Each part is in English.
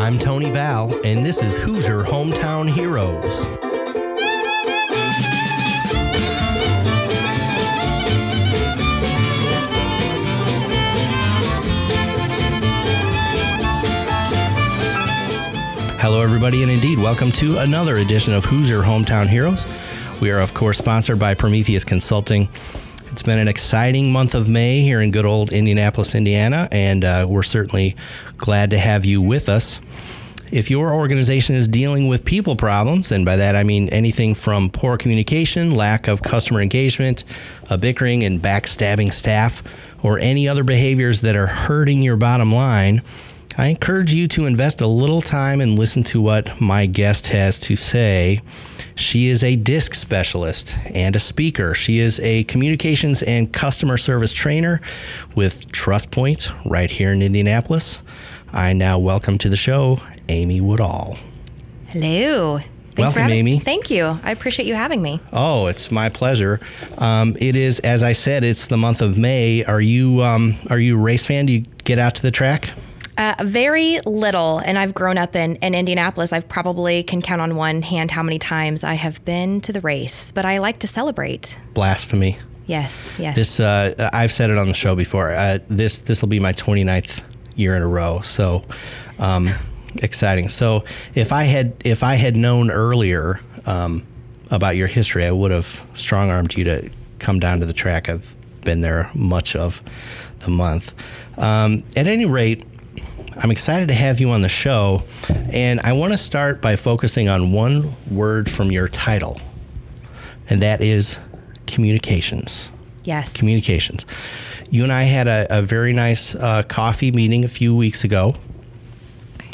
I'm Tony Val, and this is Hoosier Hometown Heroes. Hello, everybody, and indeed, welcome to another edition of Hoosier Hometown Heroes. We are, of course, sponsored by Promethius Consulting. It's been an exciting month of May here in good old Indianapolis, Indiana, and uh, we're certainly glad to have you with us. If your organization is dealing with people problems, and by that I mean anything from poor communication, lack of customer engagement, a bickering and backstabbing staff, or any other behaviors that are hurting your bottom line, I encourage you to invest a little time and listen to what my guest has to say. She is a disc specialist and a speaker. She is a communications and customer service trainer with TrustPoint right here in Indianapolis. I now welcome to the show Amy Woodall. Hello. Thanks Welcome, having- Amy. Thank you. I appreciate you having me. Oh, it's my pleasure. Um, it is, as I said, it's the month of May. Are you um, are you a race fan? Do you get out to the track? Uh, very little, and I've grown up in, in Indianapolis. I've probably can count on one hand how many times I have been to the race, but I like to celebrate. Blasphemy. Yes, yes. This uh, I've said it on the show before. Uh, this this will be my 29th year in a row. So um, exciting. So if I had if I had known earlier um, about your history, I would have strong armed you to come down to the track. I've been there much of the month. Um, at any rate, I'm excited to have you on the show, and I want to start by focusing on one word from your title, and that is communications yes. communications. You and I had a, a very nice uh, coffee meeting a few weeks ago.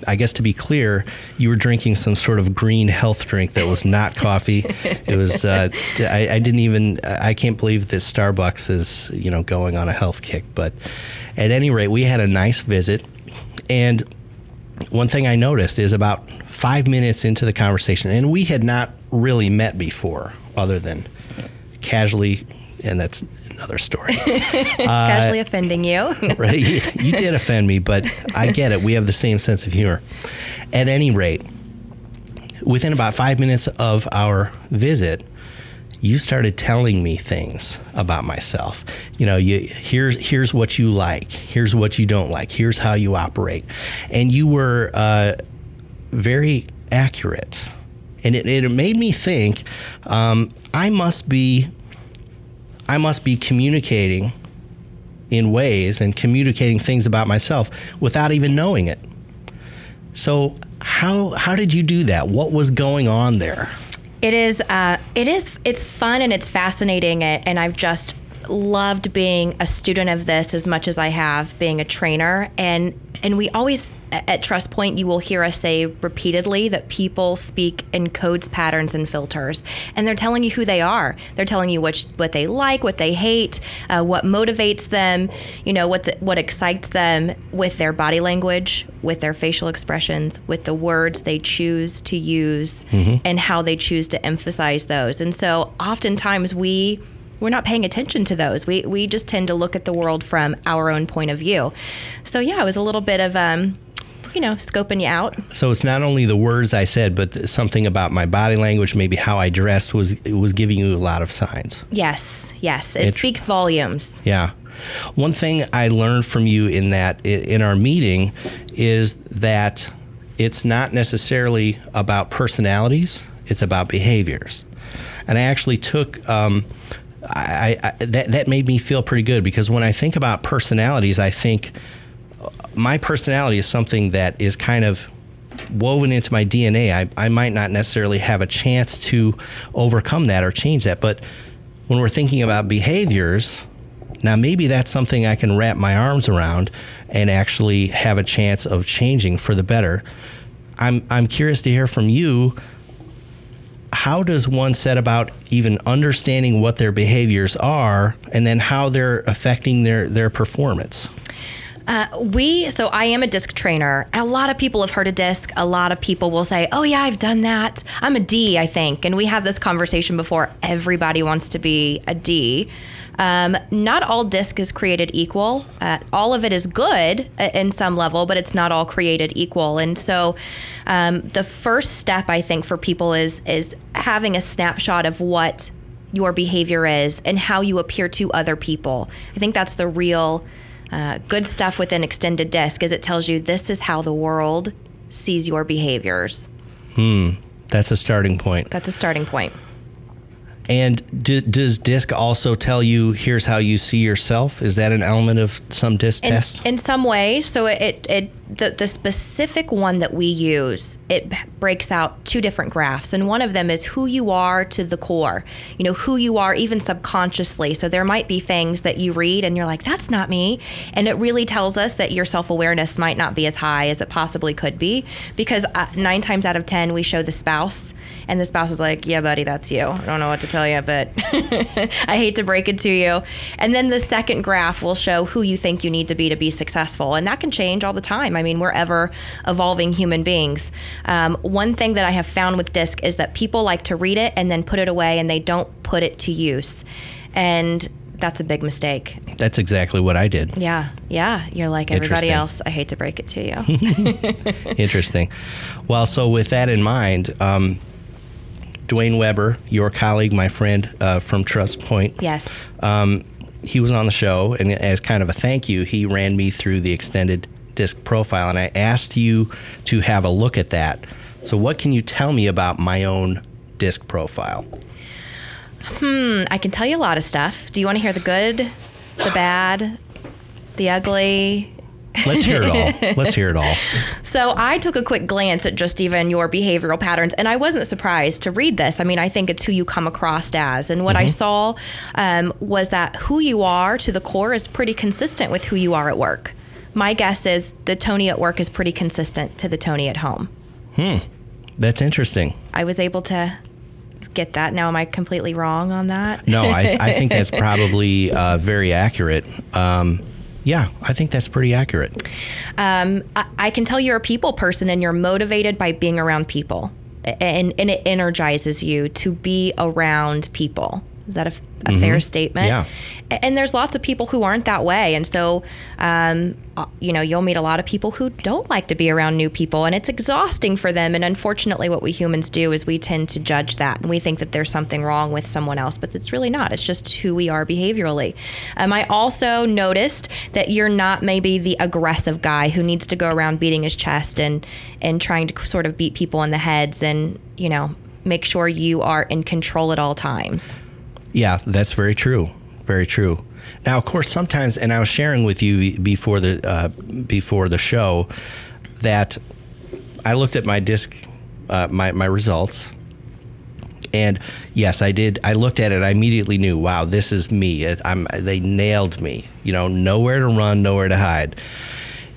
I guess to be clear, you were drinking some sort of green health drink that was not coffee. it was. Uh, I, I didn't even. I can't believe that Starbucks is you know going on a health kick. But at any rate, we had a nice visit, and one thing I noticed is about five minutes into the conversation, and we had not really met before, other than casually, and that's another story. Casually uh, offending you. right? You, you did offend me, but I get it. We have the same sense of humor. At any rate, within about five minutes of our visit, you started telling me things about myself. You know, you here's here's what you like, here's what you don't like, here's how you operate, and you were uh, very accurate, and it, it made me think um, I must be I must be communicating in ways and communicating things about myself without even knowing it. So how how did you do that? What was going on there? It is. Uh, it is. It's fun and it's fascinating, and and I've just loved being a student of this as much as I have being a trainer. And and we always at TrustPoint, you will hear us say repeatedly that people speak in codes, patterns, and filters, and they're telling you who they are. They're telling you what what they like, what they hate, uh, what motivates them. You know what what excites them with their body language, with their facial expressions, with the words they choose to use, and how they choose to emphasize those. And so, oftentimes we we're not paying attention to those. We we just tend to look at the world from our own point of view. So yeah, it was a little bit of um, you know, scoping you out. So it's not only the words I said, but th- something about my body language, maybe how I dressed was it was giving you a lot of signs. Yes, yes, it Int- speaks volumes. Yeah. One thing I learned from you in that in our meeting is that it's not necessarily about personalities; it's about behaviors. And I actually took um, I, I that that made me feel pretty good because when I think about personalities, I think uh, my personality is something that is kind of woven into my DNA. I, I might not necessarily have a chance to overcome that or change that, but when we're thinking about behaviors, now maybe that's something I can wrap my arms around and actually have a chance of changing for the better. I'm I'm curious to hear from you. How does one set about even understanding what their behaviors are and then how they're affecting their, their performance? Uh, we so I am a disc trainer. A lot of people have heard of disc. A lot of people will say, "Oh yeah, I've done that." I'm a D, I think, and we have this conversation before. Everybody wants to be a D. Um, not all disc is created equal. Uh, all of it is good in some level, but it's not all created equal. And so, um, the first step I think for people is is having a snapshot of what your behavior is and how you appear to other people. I think that's the real uh, good stuff within extended disc, is it tells you this is how the world sees your behaviors. Hmm, that's a starting point. That's a starting point. And do, does DISC also tell you here's how you see yourself? Is that an element of some DISC in, test? In some way. So it, it the, the specific one that we use, it breaks out two different graphs. And one of them is who you are to the core, you know, who you are even subconsciously. So there might be things that you read and you're like, that's not me. And it really tells us that your self awareness might not be as high as it possibly could be because uh, nine times out of 10, we show the spouse and the spouse is like, yeah, buddy, that's you. I don't know what to tell you, but I hate to break it to you. And then the second graph will show who you think you need to be to be successful. And that can change all the time. I mean, we're ever evolving human beings. Um, one thing that I have found with DISC is that people like to read it and then put it away and they don't put it to use. And that's a big mistake. That's exactly what I did. Yeah, yeah. You're like everybody else. I hate to break it to you. Interesting. Well, so with that in mind, um, Dwayne Weber, your colleague, my friend uh, from TrustPoint. Yes. Um, he was on the show, and as kind of a thank you, he ran me through the extended disc profile, and I asked you to have a look at that. So, what can you tell me about my own disc profile? Hmm, I can tell you a lot of stuff. Do you want to hear the good, the bad, the ugly? Let's hear it all. Let's hear it all. So I took a quick glance at just even your behavioral patterns, and I wasn't surprised to read this. I mean, I think it's who you come across as. And what mm-hmm. I saw um, was that who you are to the core is pretty consistent with who you are at work my guess is the Tony at work is pretty consistent to the Tony at home. Hmm. That's interesting. I was able to get that. Now, am I completely wrong on that? No, I, I think that's probably uh, very accurate. Um, yeah, I think that's pretty accurate. Um, I, I, can tell you're a people person and you're motivated by being around people, and, and it energizes you to be around people. Is that a, a mm-hmm. fair statement? Yeah. And there's lots of people who aren't that way. And so, um, uh, you know, you'll meet a lot of people who don't like to be around new people and it's exhausting for them. And unfortunately, what we humans do is we tend to judge that and we think that there's something wrong with someone else, but it's really not. It's just who we are behaviorally. Um, I also noticed that you're not maybe the aggressive guy who needs to go around beating his chest and, and trying to sort of beat people in the heads and, you know, make sure you are in control at all times. Yeah, that's very true. Very true. Now, of course, sometimes, and I was sharing with you before the uh, before the show that I looked at my disc, uh, my my results, and yes, I did. I looked at it. I immediately knew, wow, this is me. I'm. They nailed me. You know, nowhere to run, nowhere to hide.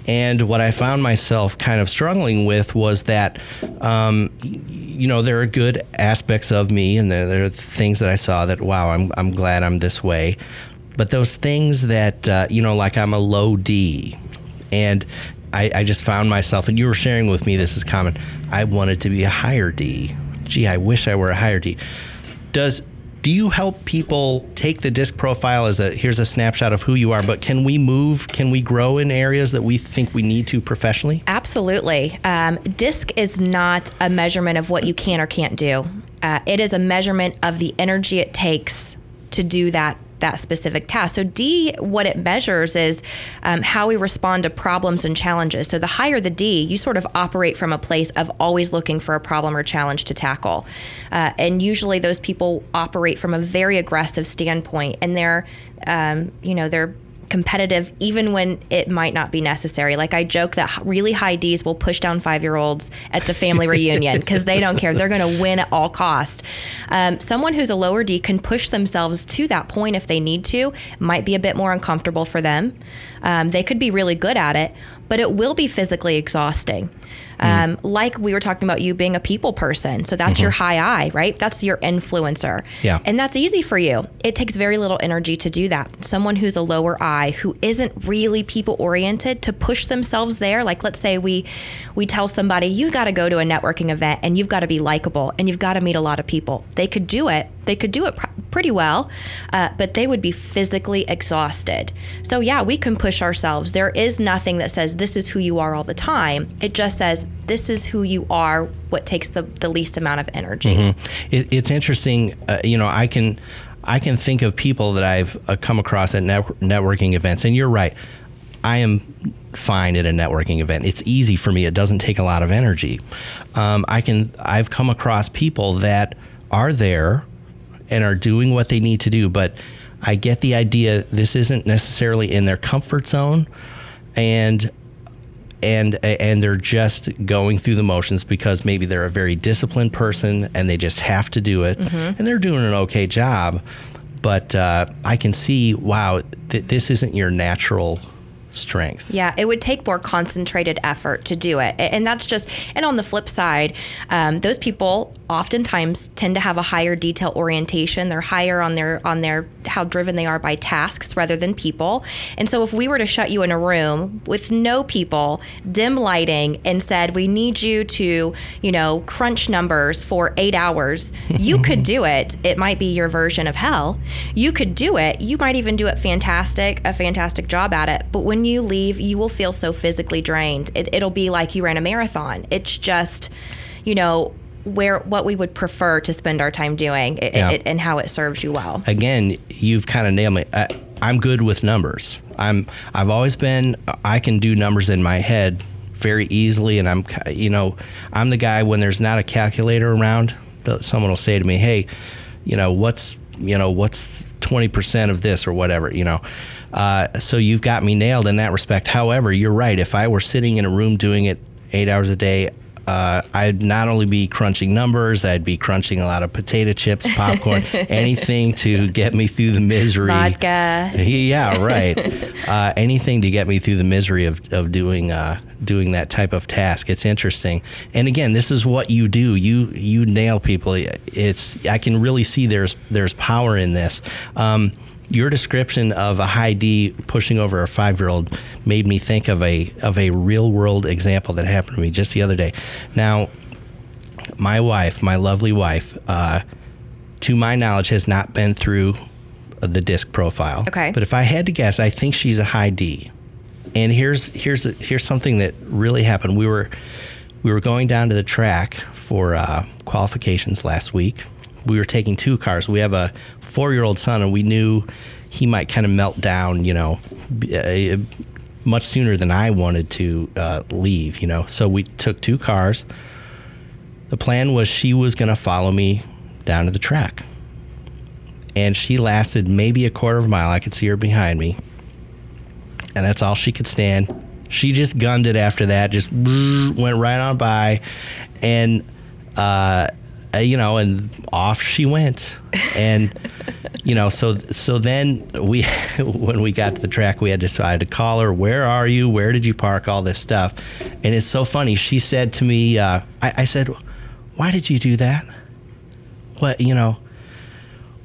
And what I found myself kind of struggling with was that, um, you know, there are good aspects of me, and there, there, are things that I saw that, wow, I'm, I'm glad I'm this way. But those things that, uh, you know, like I'm a low D, and I, I just found myself, and you were sharing with me, this is common, I wanted to be a higher D. Gee, I wish I were a higher D. Does do you help people take the disc profile as a here's a snapshot of who you are but can we move can we grow in areas that we think we need to professionally? Absolutely. Um, disc is not a measurement of what you can or can't do. Uh, it is a measurement of the energy it takes to do that that specific task. So, D, what it measures is um, how we respond to problems and challenges. So, the higher the D, you sort of operate from a place of always looking for a problem or challenge to tackle. Uh, and usually, those people operate from a very aggressive standpoint, and they're, um, you know, they're competitive even when it might not be necessary. Like I joke that really high D's will push down five year olds at the family reunion because they don't care. They're going to win at all cost. Um, someone who's a lower D can push themselves to that point if they need to. Might be a bit more uncomfortable for them. Um, they could be really good at it, but it will be physically exhausting. Um, Like we were talking about you being a people person. So that's your high I, right? That's your influencer. Yeah. And that's easy for you. It takes very little energy to do that. Someone who's a lower I, who isn't really people oriented, to push themselves there. Like let's say we we tell somebody you got to go to a networking event and you've got to be likable and you've got to meet a lot of people. They could do it. They could do it pr- pretty well, uh, but they would be physically exhausted. So yeah, we can push ourselves. There is nothing that says this is who you are all the time. It just says this is who you are. What takes the, the least amount of energy. It, it's interesting. Uh, you know, I can I can think of people that I've uh, come across at net- networking events, and you're right. I am fine at a networking event. It's easy for me. It doesn't take a lot of energy. Um, I can. I've come across people that are there and are doing what they need to do, but I get the idea. This isn't necessarily in their comfort zone, and and and they're just going through the motions because maybe they're a very disciplined person and they just have to do it and they're doing an okay job but uh, i can see wow th- this isn't your natural strength Yeah, it would take more concentrated effort to do it. And that's just, and on the flip side, um, those people oftentimes tend to have a higher detail orientation. They're higher on their, on their, how driven they are by tasks rather than people. And so if we were to shut you in a room with no people, dim lighting, and said, we need you to, you know, crunch numbers for eight hours, you could do it. It might be your version of hell. You could do it. You might even do it fantastic, a fantastic job at it. But when you leave, you will feel so physically drained. It, it'll be like you ran a marathon. It's just, you know, where what we would prefer to spend our time doing it, Yeah. it, and how it serves you well. again you've kind of nailed me. I, i'm good with numbers. I'm i've always been i can do numbers in my head very easily and i'm you know i'm the guy when there's not a calculator around someone will say to me hey you know what's you know what's 20% of this or whatever you know? Uh, so you've got me nailed in that respect. However you're right. If i were sitting in a room doing it eight hours a day uh, I'd not only be crunching numbers, I'd be crunching a lot of potato chips, popcorn, anything to get me through the misery. Vodka. Yeah, right. uh, anything to get me through the misery of, of doing uh, doing that type of task. It's interesting. And again, this is what you do. You you nail people. It's I can really see there's there's power in this. Um, your description of a high D pushing over a five year old made me think of a of a real world example that happened to me just the other day. Now, my wife, my lovely wife, uh, to my knowledge, has not been through the disc profile. Okay. But if I had to guess, I think she's a high D. And here's here's here's something that really happened. We were we were going down to the track for uh, qualifications last week. We were taking two cars. We have a four year old son, and we knew he might kind of melt down, you know, uh, much sooner than I wanted to uh, leave, you know. So we took two cars. The plan was she was going to follow me down to the track. And she lasted maybe a quarter of a mile. I could see her behind me. And that's all she could stand. She just gunned it after that, just went right on by. And, uh, uh, you know, and off she went. And, you know, so so then we, when we got to the track, we had to decided to call her. Where are you? Where did you park? All this stuff. And it's so funny. She said to me, uh, I, I said, "Why did you do that?" What you know?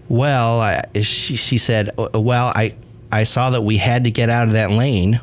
Well, I, she she said, "Well, I I saw that we had to get out of that lane."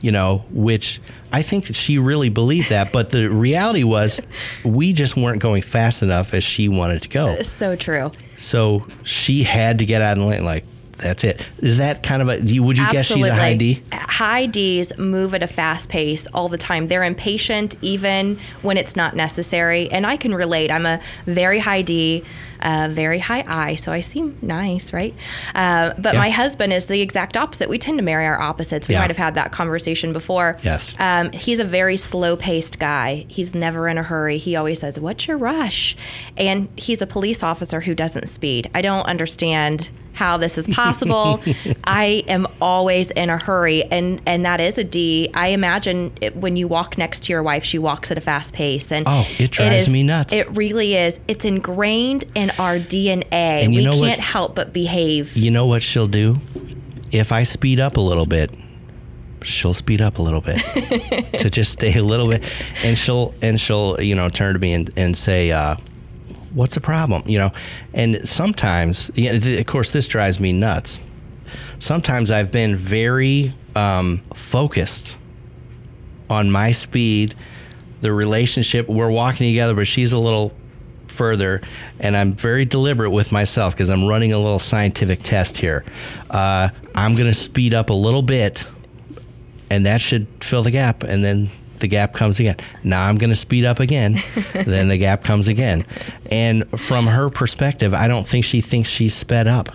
You know, which I think she really believed that, but the reality was we just weren't going fast enough as she wanted to go. So true. So she had to get out of the lane. Like that's it. Is that kind of a? you- Would you guess she's a high D? High Ds move at a fast pace all the time. They're impatient even when it's not necessary. And I can relate. I'm a very high D, uh, very high I, so I seem nice, right? Uh, but Yeah. my husband is the exact opposite. We tend to marry our opposites. We Yeah. might have had that conversation before. Yes. Um, he's a very slow paced guy. He's never in a hurry. He always says, What's your rush? And he's a police officer who doesn't speed. I don't understand how this is possible. I am always in a hurry, and and that is a D. I imagine it, when you walk next to your wife, she walks at a fast pace, and Oh, it drives is- me nuts. It really is. It's ingrained in our DNA. And we can't help but behave. You know what she'll do? If I speed up a little bit, she'll speed up a little bit to just stay a little bit, and she'll and she'll you know turn to me and and say. Uh, What's the problem? You know, and sometimes, you know, th- of course, this drives me nuts. Sometimes I've been very um, focused on my speed, the relationship. We're walking together, but she's a little further, and I'm very deliberate with myself because I'm running a little scientific test here. Uh, I'm going to speed up a little bit, and that should fill the gap, and then the gap comes again. Now I'm going to speed up again, then the gap comes again. And from her perspective, I don't think she thinks she's sped up.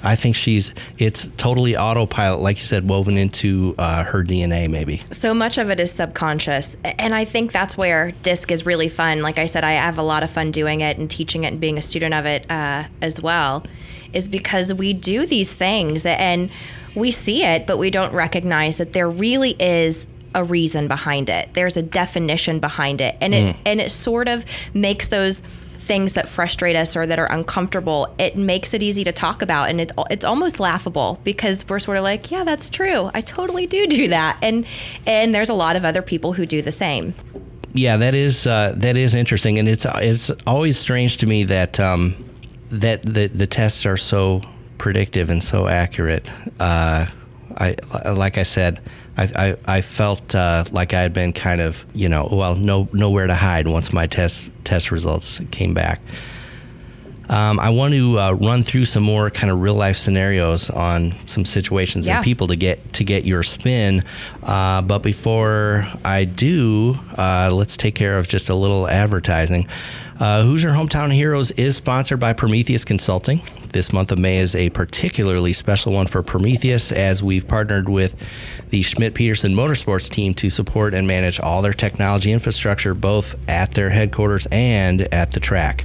I think she's it's totally autopilot, like you said, woven into uh, her DNA, maybe. So much of it is subconscious, and I think that's where disc is really fun. Like I said, I have a lot of fun doing it and teaching it and being a student of it uh, as well, is because we do these things and we see it, but we don't recognize that there really is a reason behind it. There's a definition behind it, and it and it sort of makes those things that frustrate us or that are uncomfortable. It makes it easy to talk about, and it it's almost laughable because we're sort of like, yeah, that's true. I totally do do that, and and there's a lot of other people who do the same. Yeah, that is uh, that is interesting, and it's it's always strange to me that um, that the the tests are so predictive and so accurate. Uh, I like I said, I, I, I felt uh, like I had been kind of you know well no nowhere to hide once my test test results came back. Um, I want to uh, run through some more kind of real life scenarios on some situations Yeah. and people to get to get your spin. Uh, but before I do, uh, let's take care of just a little advertising. Uh, Hoosier Hometown Heroes is sponsored by Promethius Consulting. This month of May is a particularly special one for Promethius as we've partnered with the Schmidt Peterson Motorsports team to support and manage all their technology infrastructure both at their headquarters and at the track.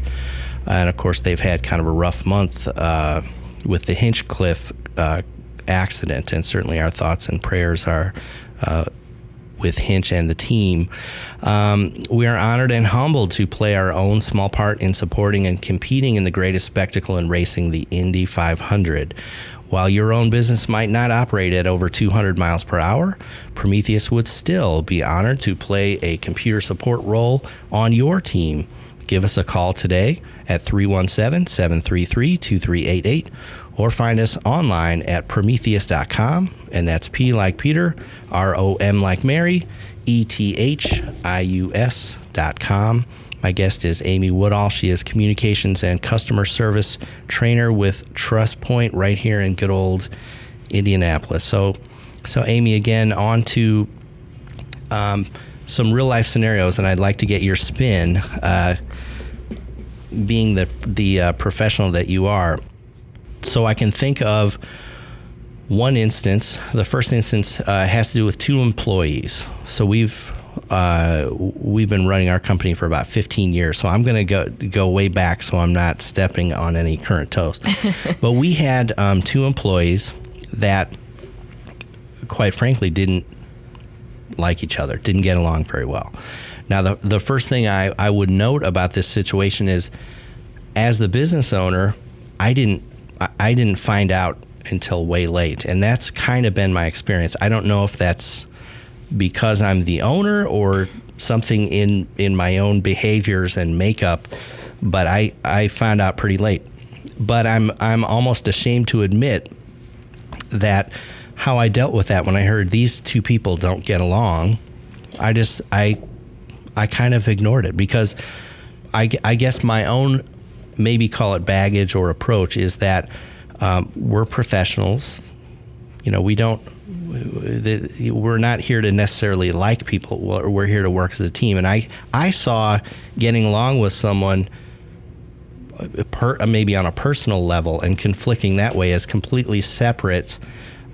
And of course, they've had kind of a rough month uh, with the Hinchcliffe uh, accident, and certainly our thoughts and prayers are uh, with Hinch and the team. Um, we are honored and humbled to play our own small part in supporting and competing in the greatest spectacle in racing, the Indy 500. While your own business might not operate at over 200 miles per hour, Promethius would still be honored to play a computer support role on your team. Give us a call today at 317 733 2388 or find us online at promethius.com. And that's P like Peter, R O M like Mary, E T H I U S.com. My guest is Amy Woodall. She is communications and customer service trainer with TrustPoint right here in good old Indianapolis. So, so Amy, again, on to um, some real life scenarios, and I'd like to get your spin. Uh, being the the uh, professional that you are, so I can think of one instance. The first instance uh, has to do with two employees. So we've uh, we've been running our company for about 15 years. So I'm going to go go way back, so I'm not stepping on any current toes. but we had um, two employees that, quite frankly, didn't like each other, didn't get along very well. Now, the, the first thing I, I would note about this situation is as the business owner, I didn't I- didn't find out until way late, and that's kind of been my experience. I don't know if that's because I'm the owner or something in in my own behaviors and makeup, but I I found out pretty late. But I'm I'm almost ashamed to admit that how I dealt with that when I heard these two people don't get along, I just I I kind of ignored it because I, I guess my own maybe call it baggage or approach is that um, we're professionals. You know, we don't. We're not here to necessarily like people. We're here to work as a team. And I, I saw getting along with someone, uh, per, maybe on a personal level, and conflicting that way as completely separate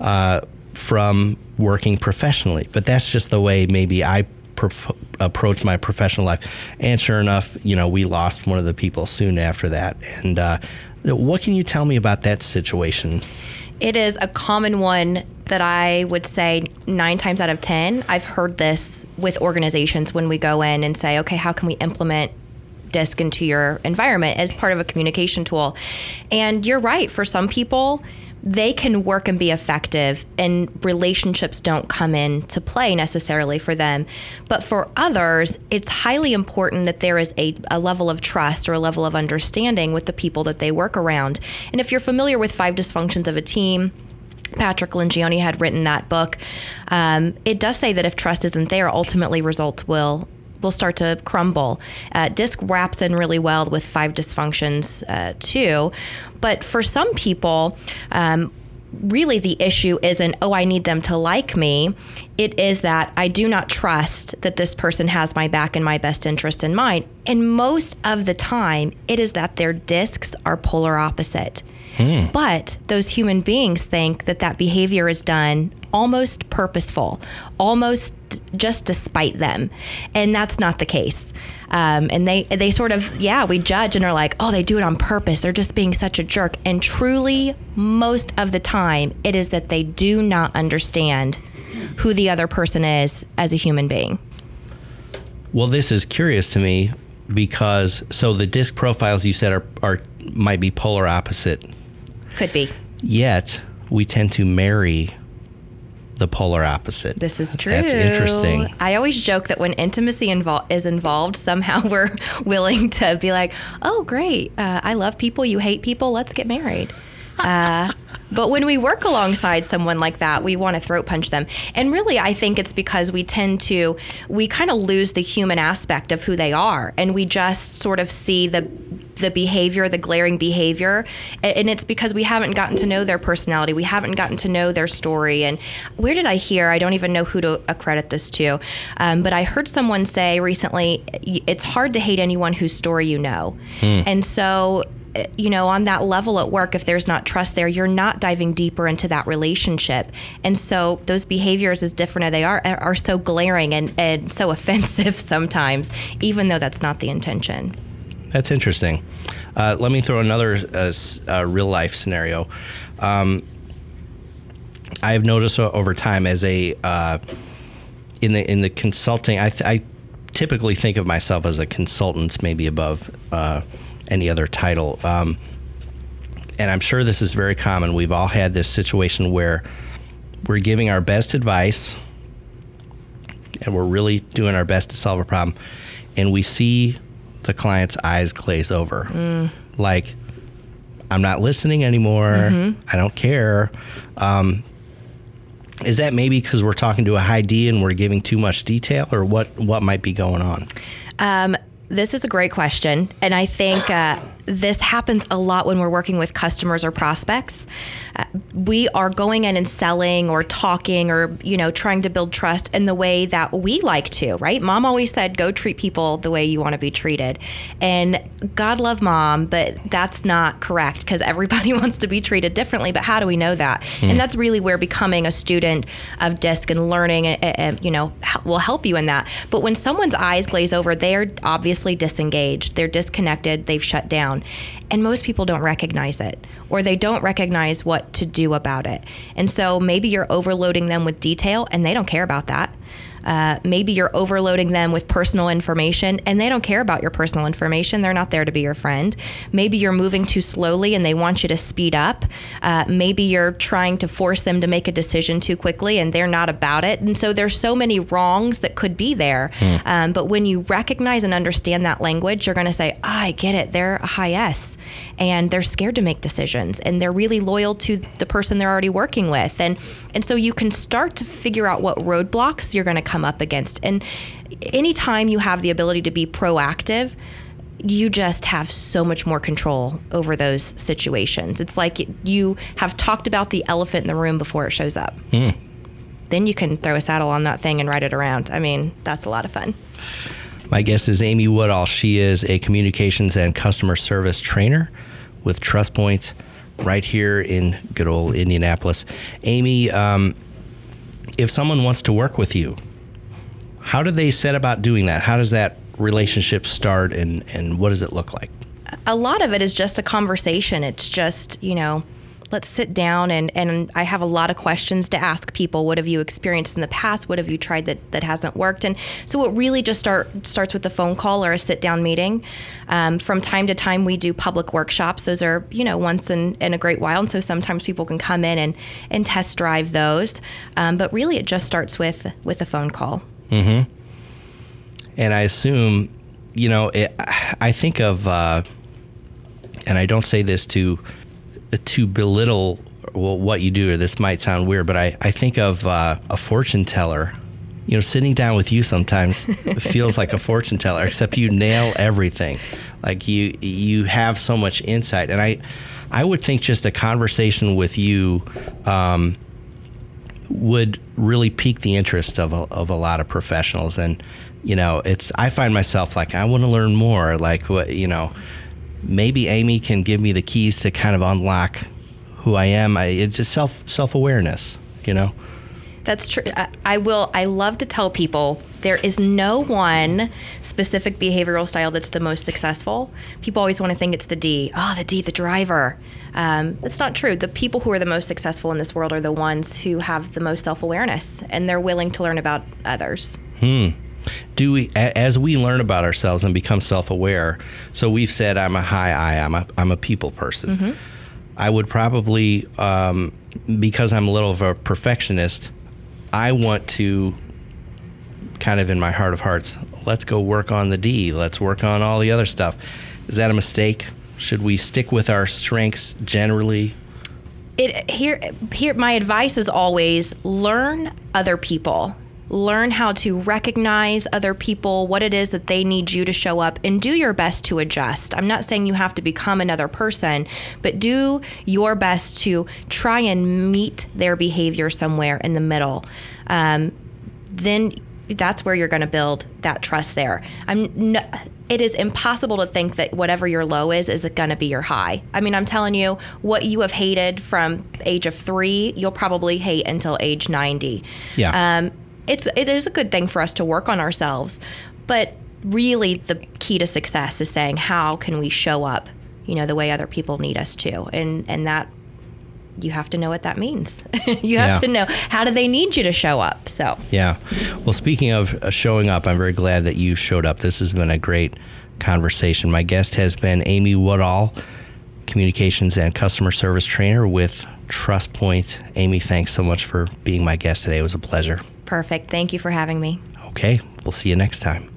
uh, from working professionally. But that's just the way maybe I pro- approach my professional life. And sure enough, you know, we lost one of the people soon after that. And uh, what can you tell me about that situation? It is a common one that I would say nine times out of 10, I've heard this with organizations when we go in and say, okay, how can we implement DISC into your environment as part of a communication tool? And you're right, for some people, they can work and be effective and relationships don't come in to play necessarily for them but for others it's highly important that there is a, a level of trust or a level of understanding with the people that they work around and if you're familiar with five dysfunctions of a team Patrick Lencioni had written that book. Um, it does say that if trust isn't there, ultimately results will will start to crumble. Uh, DISC wraps in really well with five dysfunctions uh, too, but for some people. Um, really, the issue isn't, oh, I need them to like me. It is that I do not trust that this person has my back and my best interest in mind. And most of the time, it is that their discs are polar opposite. Mm. But those human beings think that that behavior is done almost purposeful, almost just to spite them. And that's not the case. Um, and they they sort of yeah we judge and are like oh they do it on purpose they're just being such a jerk and truly most of the time it is that they do not understand who the other person is as a human being well this is curious to me because so the disc profiles you said are, are might be polar opposite could be. Yet we tend to marry the polar opposite. This is true. That's interesting. I always joke that when intimacy invol- is involved, somehow we're willing to be like, "Oh, great! Uh, I love people. You hate people. Let's get married." Uh, but when we work alongside someone like that, we want to throat punch them. And really, I think it's because we tend to, we kind of lose the human aspect of who they are. And we just sort of see the the behavior, the glaring behavior. And it's because we haven't gotten to know their personality. We haven't gotten to know their story. And where did I hear? I don't even know who to accredit this to. Um, but I heard someone say recently it's hard to hate anyone whose story you know. Hmm. And so you know, on that level at work, if there's not trust there, you're not diving deeper into that relationship. And so those behaviors, as different as they are, are so glaring and, and so offensive sometimes, even though that's not the intention. That's interesting. Uh, let me throw another uh, uh, real life scenario. Um, I've noticed over time as a uh, in the in the consulting, I, I, typically think of myself as a consultant, maybe above uh, any other title. Um, and I'm sure this is very common. We've all had this situation where we're giving our best advice and we're really doing our best to solve a problem, and we see the client's eyes glaze over. Mm. Like, I'm not listening anymore. Mm-hmm. I don't care. Um, is that maybe because we're talking to a high D and we're giving too much detail, or what? What might be going on? Um, this is a great question, and I think uh, this happens a lot when we're working with customers or prospects. Uh, we are going in and selling or talking or you know trying to build trust in the way that we like to right? Mom always said go treat people the way you want to be treated. And god love mom but that's not correct because everybody wants to be treated differently but how do we know that? Mm. and that's really where becoming a student of disc and learning uh, uh, you know will help you in that. But when someone's eyes glaze over they're obviously disengaged. They're disconnected. They've shut down and most people don't recognize it or they don't recognize what to do about it. And so maybe you're overloading them with detail and they don't care about that. Uh, maybe you're overloading them with personal information and they don't care about your personal information. They're not there to be your friend. Maybe you're moving too slowly and they want you to speed up. Uh, maybe you're trying to force them to make a decision too quickly and they're not about it. And so there's so many wrongs that could be there. Mm. Um, but when you recognize and understand that language, you're going to say, oh, I get it. They're a high S and they're scared to make decisions and they're really loyal to the person they're already working with. And, and so you can start to figure out what roadblocks you're going to come up against. And anytime you have the ability to be proactive, you just have so much more control over those situations. It's like you have talked about the elephant in the room before it shows up. Mm. Then you can throw a saddle on that thing and ride it around. I mean, that's a lot of fun. My guest is Amy Woodall. She is a communications and customer service trainer with TrustPoint right here in good old Indianapolis. Amy, um, if someone wants to work with you, how do they set about doing that? How does that relationship start and, and what does it look like? A lot of it is just a conversation. It's just, you know, let's sit down and and I have a lot of questions to ask people. What have you experienced in the past? What have you tried that that hasn't worked? And so it really just start starts with a phone call or a sit down meeting. Um, from time to time, we do public workshops. Those are you know once in, in a great while, and so sometimes people can come in and and test drive those. Um, but really, it just starts with with a phone call. Mm-hmm. And I assume, you know, it, I think of, uh, and I don't say this to to belittle well, what you do, or this might sound weird, but I, I think of uh, a fortune teller. You know, sitting down with you sometimes feels like a fortune teller, except you nail everything. Like you you have so much insight, and I I would think just a conversation with you um, would really pique the interest of a, of a lot of professionals, and you know, it's I find myself like I want to learn more. Like what you know, maybe Amy can give me the keys to kind of unlock who I am. I, it's just self self awareness, you know. That's true. I, I, will. I love to tell people there is no one specific behavioral style that's the most successful. People always want to think it's the D. Oh, the D, the driver. Um, that's not true. The people who are the most successful in this world are the ones who have the most self awareness and they're willing to learn about others. Hmm do we as we learn about ourselves and become self-aware so we've said i'm a high i i'm a, I'm a people person mm-hmm. i would probably um, because i'm a little of a perfectionist i want to kind of in my heart of hearts let's go work on the d. Let's work on all the other stuff. Is that a mistake? Should we stick with our strengths generally? It here here my advice is always learn other people. Learn how to recognize other people, what it is that they need you to show up, and do your best to adjust. I'm not saying you have to become another person, but do your best to try and meet their behavior somewhere in the middle. Um, then that's where you're going to build that trust there. I'm no, it is impossible to think that whatever your low is is going to be your high. I mean, I'm telling you, what you have hated from age of three, you'll probably hate until age 90. Yeah. Um, it's it is a good thing for us to work on ourselves, but really the key to success is saying how can we show up, you know, the way other people need us to, and and that you have to know what that means. you have yeah. to know how do they need you to show up. So yeah. Well, speaking of uh, showing up, I'm very glad that you showed up. This has been a great conversation. My guest has been Amy Woodall, communications and customer service trainer with TrustPoint. Amy, thanks so much for being my guest today. It was a pleasure. Perfect. Thank you for having me. Okay. We'll see you next time.